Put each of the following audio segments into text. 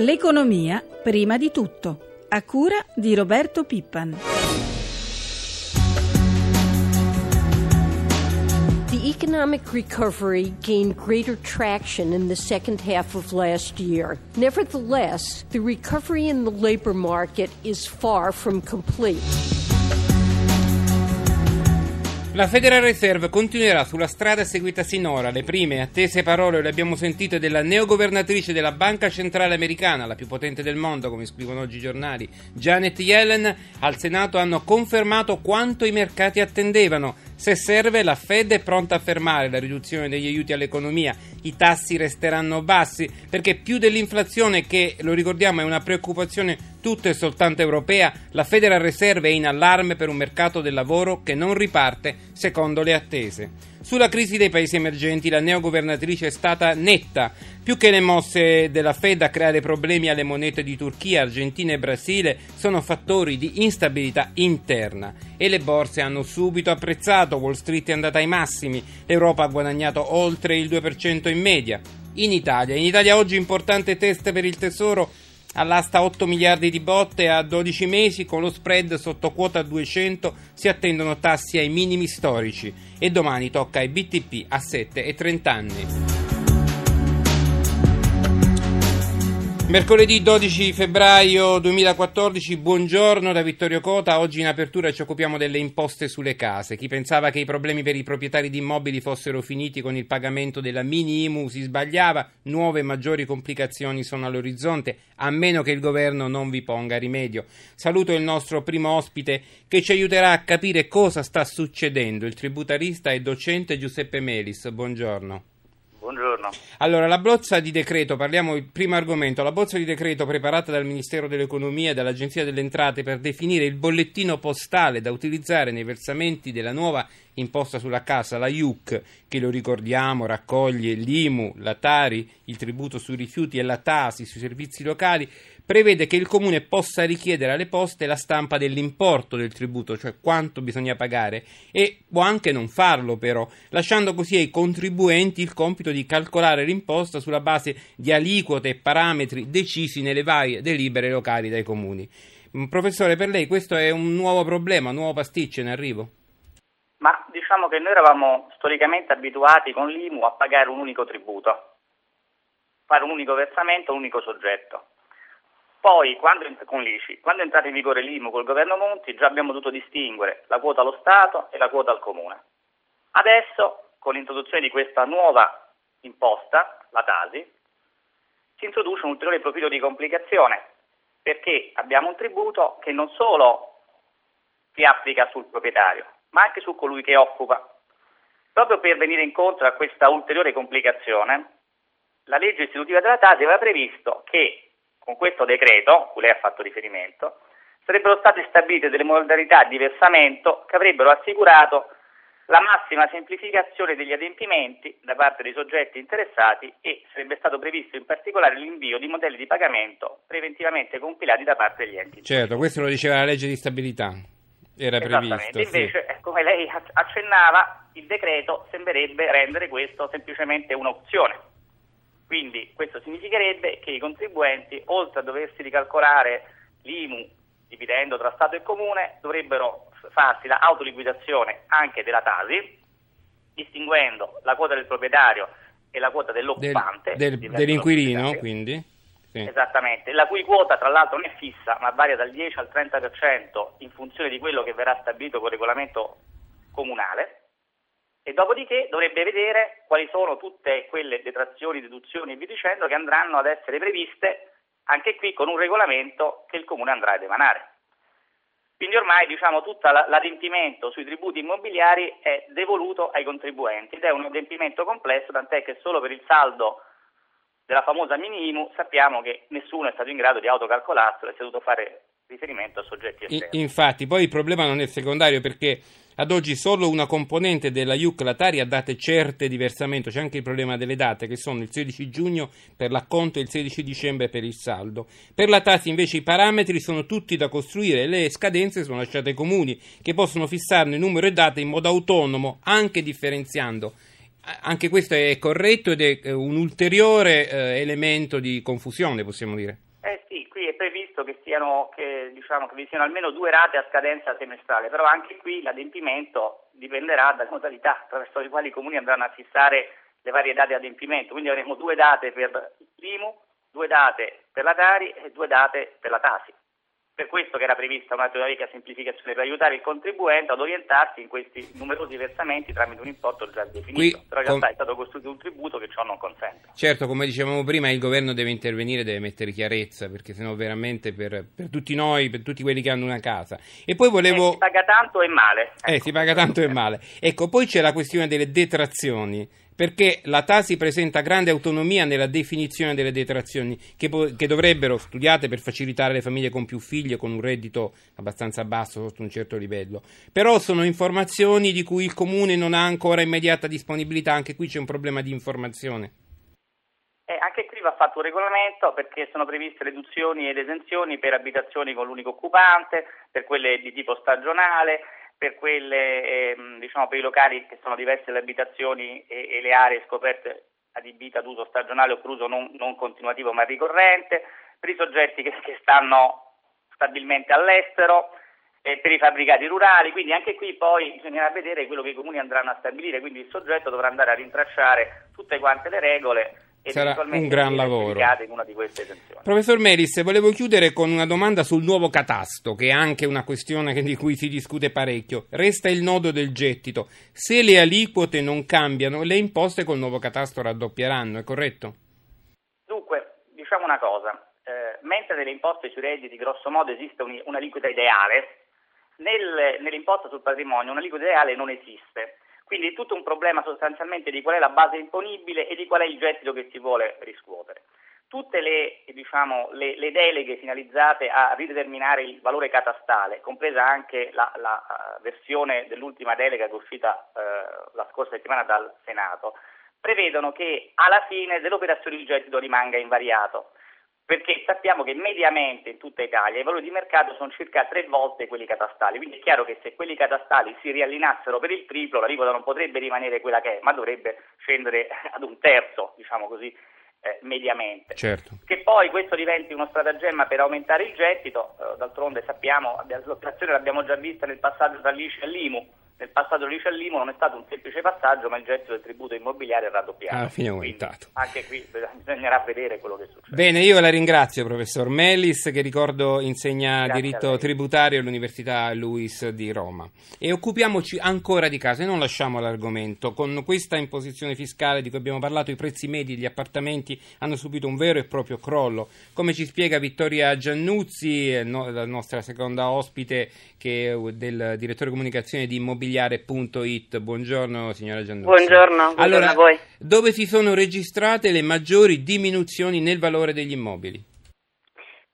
L'economia prima di tutto, a cura di Roberto Pippan. The economic recovery gained greater traction in the second half of last year. Nevertheless, the recovery in the labor market is far from complete. La Federal Reserve continuerà sulla strada seguita sinora. Le prime attese parole le abbiamo sentite della neogovernatrice della Banca Centrale Americana, la più potente del mondo, come scrivono oggi i giornali, Janet Yellen, al Senato hanno confermato quanto i mercati attendevano. Se serve, la Fed è pronta a fermare la riduzione degli aiuti all'economia. I tassi resteranno bassi perché più dell'inflazione, che lo ricordiamo è una preoccupazione tutta e soltanto europea, la Federal Reserve è in allarme per un mercato del lavoro che non riparte secondo le attese. Sulla crisi dei paesi emergenti la neogovernatrice è stata netta. Più che le mosse della Fed a creare problemi alle monete di Turchia, Argentina e Brasile sono fattori di instabilità interna e le borse hanno subito apprezzato, Wall Street è andata ai massimi, l'Europa ha guadagnato oltre il 2% in media. In Italia, in Italia oggi importante test per il Tesoro All'asta 8 miliardi di botte a 12 mesi con lo spread sotto quota 200 si attendono tassi ai minimi storici e domani tocca ai BTP a 7 e 30 anni. Mercoledì 12 febbraio 2014, buongiorno da Vittorio Cota. Oggi in apertura ci occupiamo delle imposte sulle case. Chi pensava che i problemi per i proprietari di immobili fossero finiti con il pagamento della mini IMU si sbagliava. Nuove e maggiori complicazioni sono all'orizzonte, a meno che il governo non vi ponga rimedio. Saluto il nostro primo ospite che ci aiuterà a capire cosa sta succedendo. Il tributarista e docente Giuseppe Melis. Buongiorno. Buongiorno. Allora, la bozza di decreto, parliamo il primo argomento, la bozza di decreto preparata dal Ministero dell'Economia e dall'Agenzia delle Entrate per definire il bollettino postale da utilizzare nei versamenti della nuova imposta sulla casa, la IUC, che lo ricordiamo raccoglie l'IMU, la Tari, il tributo sui rifiuti e la Tasi sui servizi locali, prevede che il comune possa richiedere alle poste la stampa dell'importo del tributo, cioè quanto bisogna pagare, e può anche non farlo però, lasciando così ai contribuenti il compito di calcolare l'imposta sulla base di aliquote e parametri decisi nelle varie delibere locali dai comuni. Mm, professore, per lei questo è un nuovo problema, un nuovo pasticcio in arrivo? Ma diciamo che noi eravamo storicamente abituati con l'IMU a pagare un unico tributo, fare un unico versamento, un unico soggetto. Poi, quando, con l'ICI, quando è entrato in vigore l'IMU col governo Monti, già abbiamo dovuto distinguere la quota allo Stato e la quota al Comune. Adesso, con l'introduzione di questa nuova imposta, la Tasi, si introduce un ulteriore profilo di complicazione, perché abbiamo un tributo che non solo si applica sul proprietario, ma anche su colui che occupa. Proprio per venire incontro a questa ulteriore complicazione, la legge istitutiva della Tasi aveva previsto che con questo decreto, a cui lei ha fatto riferimento, sarebbero state stabilite delle modalità di versamento che avrebbero assicurato la massima semplificazione degli adempimenti da parte dei soggetti interessati e sarebbe stato previsto in particolare l'invio di modelli di pagamento preventivamente compilati da parte degli enti. Certo, questo lo diceva la legge di stabilità era previsto. Invece, sì. come lei accennava, il decreto sembrerebbe rendere questo semplicemente un'opzione. Quindi questo significherebbe che i contribuenti, oltre a doversi ricalcolare l'IMU dividendo tra Stato e Comune, dovrebbero farsi l'autoliquidazione anche della Tasi, distinguendo la quota del proprietario e la quota dell'occupante. Del, del, dell'inquilino, quindi? Sì. Esattamente, la cui quota tra l'altro non è fissa, ma varia dal 10 al 30% in funzione di quello che verrà stabilito con il regolamento comunale. E dopodiché dovrebbe vedere quali sono tutte quelle detrazioni, deduzioni e via dicendo che andranno ad essere previste anche qui con un regolamento che il comune andrà ad emanare. Quindi ormai diciamo tutto l'adempimento sui tributi immobiliari è devoluto ai contribuenti ed è un adempimento complesso, tant'è che solo per il saldo della famosa minimu sappiamo che nessuno è stato in grado di autocalcolarselo è dovuto fare riferimento a soggetti esterni. Infatti, poi il problema non è secondario perché ad oggi solo una componente della IUC, la Tari, ha date certe di versamento. C'è anche il problema delle date, che sono il 16 giugno per l'acconto e il 16 dicembre per il saldo. Per la Tasi, invece, i parametri sono tutti da costruire e le scadenze sono lasciate ai comuni, che possono fissarne numero e date in modo autonomo, anche differenziando anche questo è corretto ed è un ulteriore eh, elemento di confusione, possiamo dire. Che, siano, che, diciamo, che vi siano almeno due rate a scadenza semestrale, però anche qui l'adempimento dipenderà dalle modalità attraverso le quali i comuni andranno a fissare le varie date di adempimento, quindi avremo due date per l'IMU, due date per la Tari e due date per la Tasi per questo che era prevista una teorica semplificazione per aiutare il contribuente ad orientarsi in questi numerosi versamenti tramite un importo già definito. Qui, Però in realtà com- è stato costruito un tributo che ciò non consente. Certo, come dicevamo prima, il governo deve intervenire, deve mettere chiarezza, perché sennò veramente per, per tutti noi, per tutti quelli che hanno una casa. E poi volevo... Eh, si paga tanto e male. Eh, ecco. si paga tanto e male. Ecco, poi c'è la questione delle detrazioni perché la TASI presenta grande autonomia nella definizione delle detrazioni che, che, dovrebbero studiate per facilitare le famiglie con più figli e con un reddito abbastanza basso sotto un certo livello. Però sono informazioni di cui il comune non ha ancora immediata disponibilità, anche qui c'è un problema di informazione. Eh, anche qui va fatto un regolamento perché sono previste riduzioni ed esenzioni per abitazioni con l'unico occupante, per quelle di tipo stagionale, per, quelle, ehm, diciamo, per i locali che sono diverse le abitazioni e, e le aree scoperte adibite ad uso stagionale o per uso non, non continuativo ma ricorrente, per i soggetti che, che stanno stabilmente all'estero, eh, per i fabbricati rurali, quindi anche qui poi bisognerà vedere quello che i comuni andranno a stabilire, quindi il soggetto dovrà andare a rintracciare tutte quante le regole Sarà un gran lavoro. In una di queste Professor Melis, volevo chiudere con una domanda sul nuovo catasto, che è anche una questione di cui si discute parecchio. Resta il nodo del gettito. Se le aliquote non cambiano, le imposte col nuovo catasto raddoppieranno, è corretto? Dunque, diciamo una cosa. Eh, mentre nelle imposte sui redditi, grosso modo, esiste un, un'aliquota ideale, nel, nell'imposta sul patrimonio un'aliquota ideale non esiste. Quindi è tutto un problema sostanzialmente di qual è la base imponibile e di qual è il gettito che si vuole riscuotere. Tutte le, diciamo, le, le deleghe finalizzate a rideterminare il valore catastale, compresa anche la, la uh, versione dell'ultima delega che è uscita uh, la scorsa settimana dal Senato, prevedono che alla fine dell'operazione il gettito rimanga invariato perché sappiamo che mediamente in tutta Italia i valori di mercato sono circa tre volte quelli catastali, quindi è chiaro che se quelli catastali si riallinassero per il triplo, la l'aliquota non potrebbe rimanere quella che è, ma dovrebbe scendere ad un terzo, diciamo così, eh, mediamente. Certo. Che poi questo diventi uno stratagemma per aumentare il gettito, eh, d'altronde sappiamo, l'operazione l'abbiamo già vista nel passaggio dall'ICI all'IMU, nel passaggio di Limo non è stato un semplice passaggio, ma il gettito del tributo immobiliare è raddoppiato. Alla fine è aumentato. anche qui bisognerà vedere quello che succede. Bene, io la ringrazio, professor Mellis, che ricordo insegna Grazie diritto tributario all'Università Luis di Roma. E occupiamoci ancora di casa e non lasciamo l'argomento. Con questa imposizione fiscale di cui abbiamo parlato, i prezzi medi degli appartamenti hanno subito un vero e proprio crollo. Come ci spiega Vittoria Giannuzzi, la nostra seconda ospite, che è del direttore comunicazione di Immobiliare immobiliare.it. Buongiorno signora Giannuzzi. Buongiorno, buongiorno allora, a voi. Dove si sono registrate le maggiori diminuzioni nel valore degli immobili?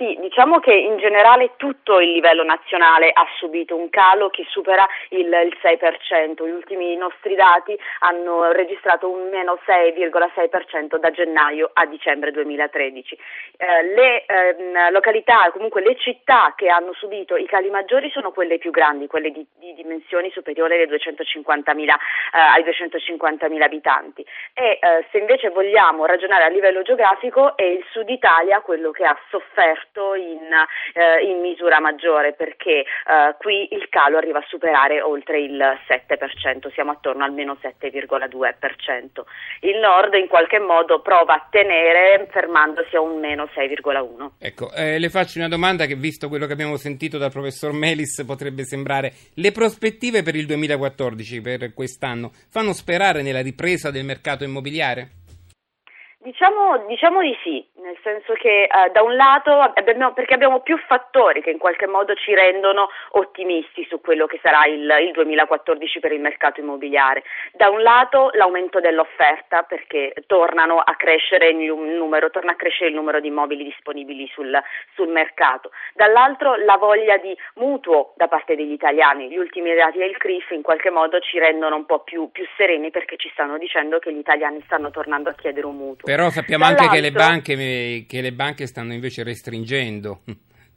Sì, diciamo che in generale tutto il livello nazionale ha subito un calo che supera il, il 6%. Gli ultimi nostri dati hanno registrato un meno 6,6% da gennaio a dicembre 2013. Eh, le eh, località, comunque le città che hanno subito i cali maggiori sono quelle più grandi, quelle di, di dimensioni superiori ai 250.000, eh, ai 250.000 abitanti. E eh, se invece vogliamo ragionare a livello geografico è il sud Italia quello che ha sofferto fatto in, eh, in misura maggiore perché eh, qui il calo arriva a superare oltre il 7%, siamo attorno al meno 7,2%. Il nord in qualche modo prova a tenere fermandosi a un meno 6,1%. Ecco, eh, le faccio una domanda che visto quello che abbiamo sentito dal professor Melis potrebbe sembrare le prospettive per il 2014, per quest'anno, fanno sperare nella ripresa del mercato immobiliare? Diciamo, diciamo, di sì, nel senso che eh, da un lato abbiamo, perché abbiamo più fattori che in qualche modo ci rendono ottimisti su quello che sarà il, il 2014 per il mercato immobiliare. Da un lato l'aumento dell'offerta perché tornano a crescere il numero, torna a crescere il numero di immobili disponibili sul, sul mercato. Dall'altro la voglia di mutuo da parte degli italiani. Gli ultimi dati del CRIF in qualche modo ci rendono un po' più, più sereni perché ci stanno dicendo che gli italiani stanno tornando a chiedere un mutuo. Però sappiamo anche che le, banche, che le banche stanno invece restringendo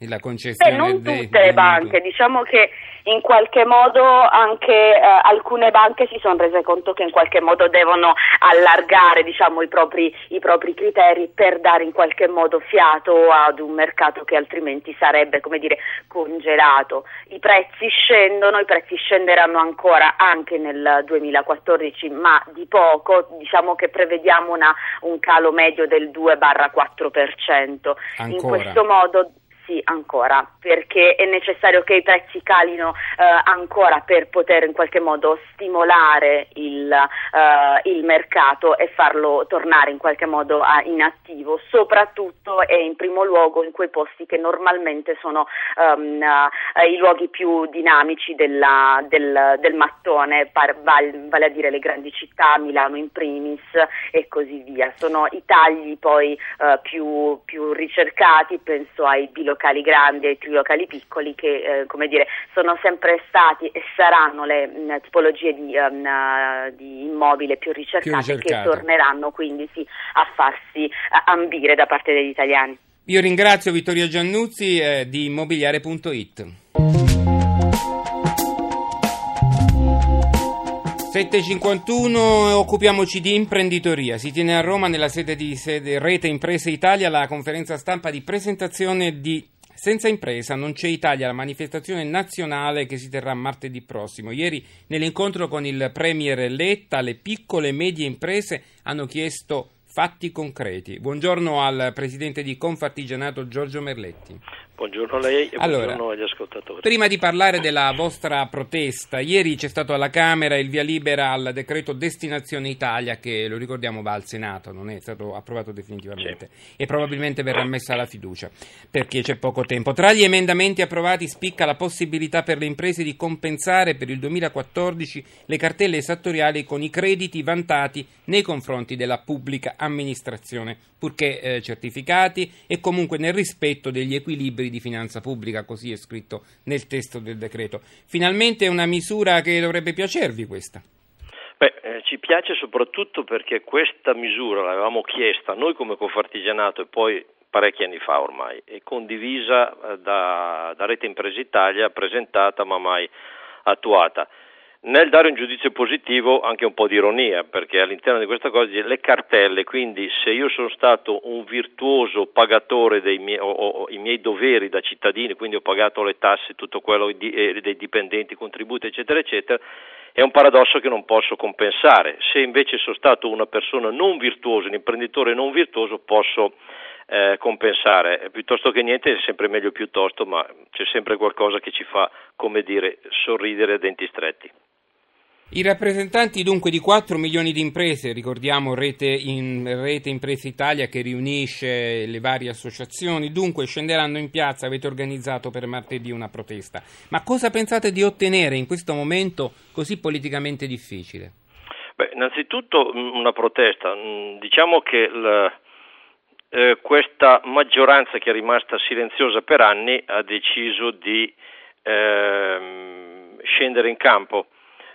la concessione Beh, non dei- tutte le dei banche, mutui. diciamo che in qualche modo anche eh, alcune banche si sono rese conto che in qualche modo devono allargare diciamo, i, propri, i propri criteri per dare in qualche modo fiato ad un mercato che altrimenti sarebbe come dire, congelato. I prezzi scendono, i prezzi scenderanno ancora anche nel 2014 ma di poco, diciamo che prevediamo una- un calo medio del 2-4%. In Ancora. questo modo sì, ancora, perché è necessario che i prezzi calino eh, ancora per poter in qualche modo stimolare il, eh, il mercato e farlo tornare in qualche modo a- in attivo, soprattutto e in primo luogo in quei posti che normalmente sono ehm, eh, i luoghi più dinamici della- del, del mattone, par- val- vale a dire le grandi città, Milano in primis e così via. Sono i tagli poi eh, più, più ricercati, penso ai bilocali grandi e ai trilocali piccoli che eh, come dire, sono sempre stati e saranno le mh, tipologie di, ehm, eh, di immobile più ricercate, Più che torneranno quindi sì, a farsi ambire da parte degli italiani. Io ringrazio Vittorio Giannuzzi eh, di immobiliare.it. 7.51 occupiamoci di imprenditoria. Si tiene a Roma nella sede di sede Rete Imprese Italia la conferenza stampa di presentazione di Senza Impresa non c'è Italia, la manifestazione nazionale che si terrà martedì prossimo. Ieri nell'incontro con il Premier Letta le piccole e medie imprese hanno chiesto fatti concreti. Buongiorno al presidente di Confartigianato Giorgio Merletti. Buongiorno a lei e Allora, buongiorno agli ascoltatori. Prima di parlare della vostra protesta, ieri c'è stato alla Camera il via libera al decreto Destinazione Italia che, lo ricordiamo, va al Senato, non è stato approvato definitivamente e probabilmente verrà messa la fiducia perché c'è poco tempo. Tra gli emendamenti approvati spicca la possibilità per le imprese di compensare per il 2014 le cartelle esattoriali con i crediti vantati nei confronti della pubblica amministrazione, purché eh, certificati e comunque nel rispetto degli equilibri di finanza pubblica, così è scritto nel testo del decreto. Finalmente è una misura che dovrebbe piacervi questa. Beh, eh, ci piace soprattutto perché questa misura l'avevamo chiesta noi come Confartigianato e poi parecchi anni fa ormai, è condivisa eh, da, da Rete Impresa Italia, presentata ma mai attuata. Nel dare un giudizio positivo anche un po' di ironia, perché all'interno di questa cosa le cartelle, quindi se io sono stato un virtuoso pagatore dei miei, o, o, i miei doveri da cittadino, quindi ho pagato le tasse, tutto quello di, eh, dei dipendenti, contributi, eccetera, eccetera, è un paradosso che non posso compensare. Se invece sono stato una persona non virtuosa, un imprenditore non virtuoso, posso eh, compensare. Piuttosto che niente è sempre meglio piuttosto, ma c'è sempre qualcosa che ci fa, come dire, sorridere a denti stretti. I rappresentanti dunque di 4 milioni di imprese, ricordiamo Rete, in, Rete Imprese Italia che riunisce le varie associazioni, dunque scenderanno in piazza, avete organizzato per martedì una protesta. Ma cosa pensate di ottenere in questo momento così politicamente difficile? Beh, innanzitutto mh, una protesta. Mh, Diciamo che il, eh, questa maggioranza che è rimasta silenziosa per anni ha deciso di ehm, scendere in campo.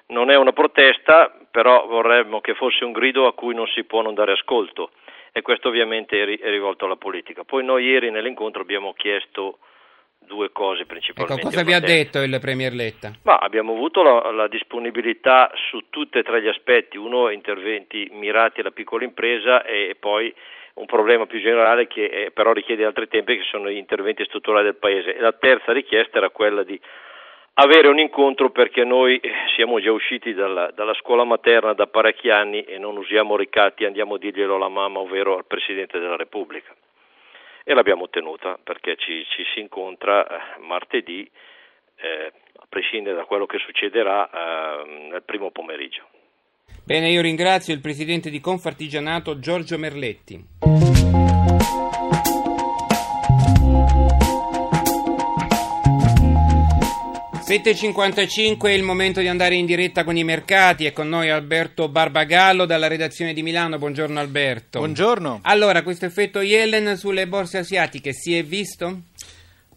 Non è una protesta, però vorremmo che fosse un grido a cui non si può non dare ascolto e questo ovviamente è, ri- è rivolto alla politica. Poi noi ieri nell'incontro abbiamo chiesto due cose Ecco, principalmente. cosa vi ha detto il Premier Letta? Ma abbiamo avuto la, la disponibilità su tutti e tre gli aspetti, uno interventi mirati alla piccola impresa e poi un problema più generale che eh, però richiede altri tempi che sono gli interventi strutturali del Paese e la terza richiesta era quella di avere un incontro perché noi eh, siamo già usciti dalla, dalla scuola materna da parecchi anni e non usiamo ricatti, andiamo a dirglielo alla mamma, ovvero al Presidente della Repubblica. E l'abbiamo ottenuta perché ci, ci si incontra eh, martedì, eh, a prescindere da quello che succederà eh, nel primo pomeriggio. Bene, io ringrazio il presidente di Confartigianato Giorgio Merletti. «7.55 è il momento di andare in diretta con i mercati e con noi Alberto Barbagallo dalla redazione di Milano. Buongiorno Alberto. Buongiorno. Allora, questo effetto Yellen sulle borse asiatiche si è visto?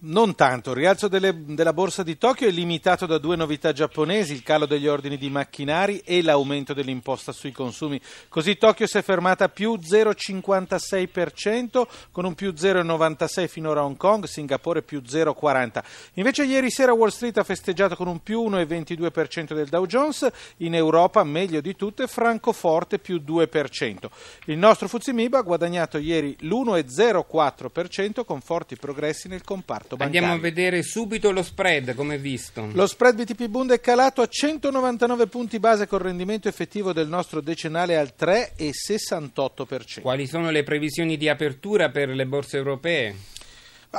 Non tanto, il rialzo delle, della borsa di Tokyo è limitato da due novità giapponesi, il calo degli ordini di macchinari e l'aumento dell'imposta sui consumi. Così Tokyo si è fermata più 0,56% con un più 0,96% finora a Hong Kong, Singapore più 0,40%. Invece ieri sera Wall Street ha festeggiato con un più 1,22% del Dow Jones, in Europa meglio di tutte Francoforte più 2%. Il nostro Fuzimiba ha guadagnato ieri l'1,04% con forti progressi nel comparto bancario. Andiamo a vedere subito lo spread, come visto. Lo spread BTP Bund è calato a 199 punti base con rendimento effettivo del nostro decennale al 3,68%. Quali sono le previsioni di apertura per le borse europee?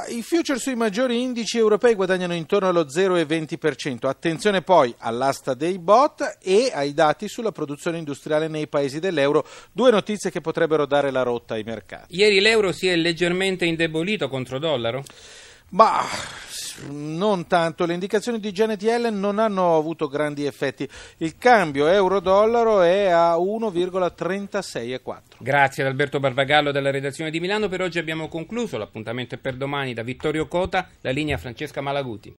I future sui maggiori indici europei guadagnano intorno allo 0,20%. Attenzione poi all'asta dei bot e ai dati sulla produzione industriale nei paesi dell'euro, due notizie che potrebbero dare la rotta ai mercati. Ieri l'euro si è leggermente indebolito contro dollaro? Ma non tanto, le indicazioni di Janet Yellen non hanno avuto grandi effetti. Il cambio euro-dollaro è a 1,36,4. Grazie ad Alberto Barbagallo della redazione di Milano. Per oggi abbiamo concluso. L'appuntamento è per domani da Vittorio Cota, la linea Francesca Malaguti.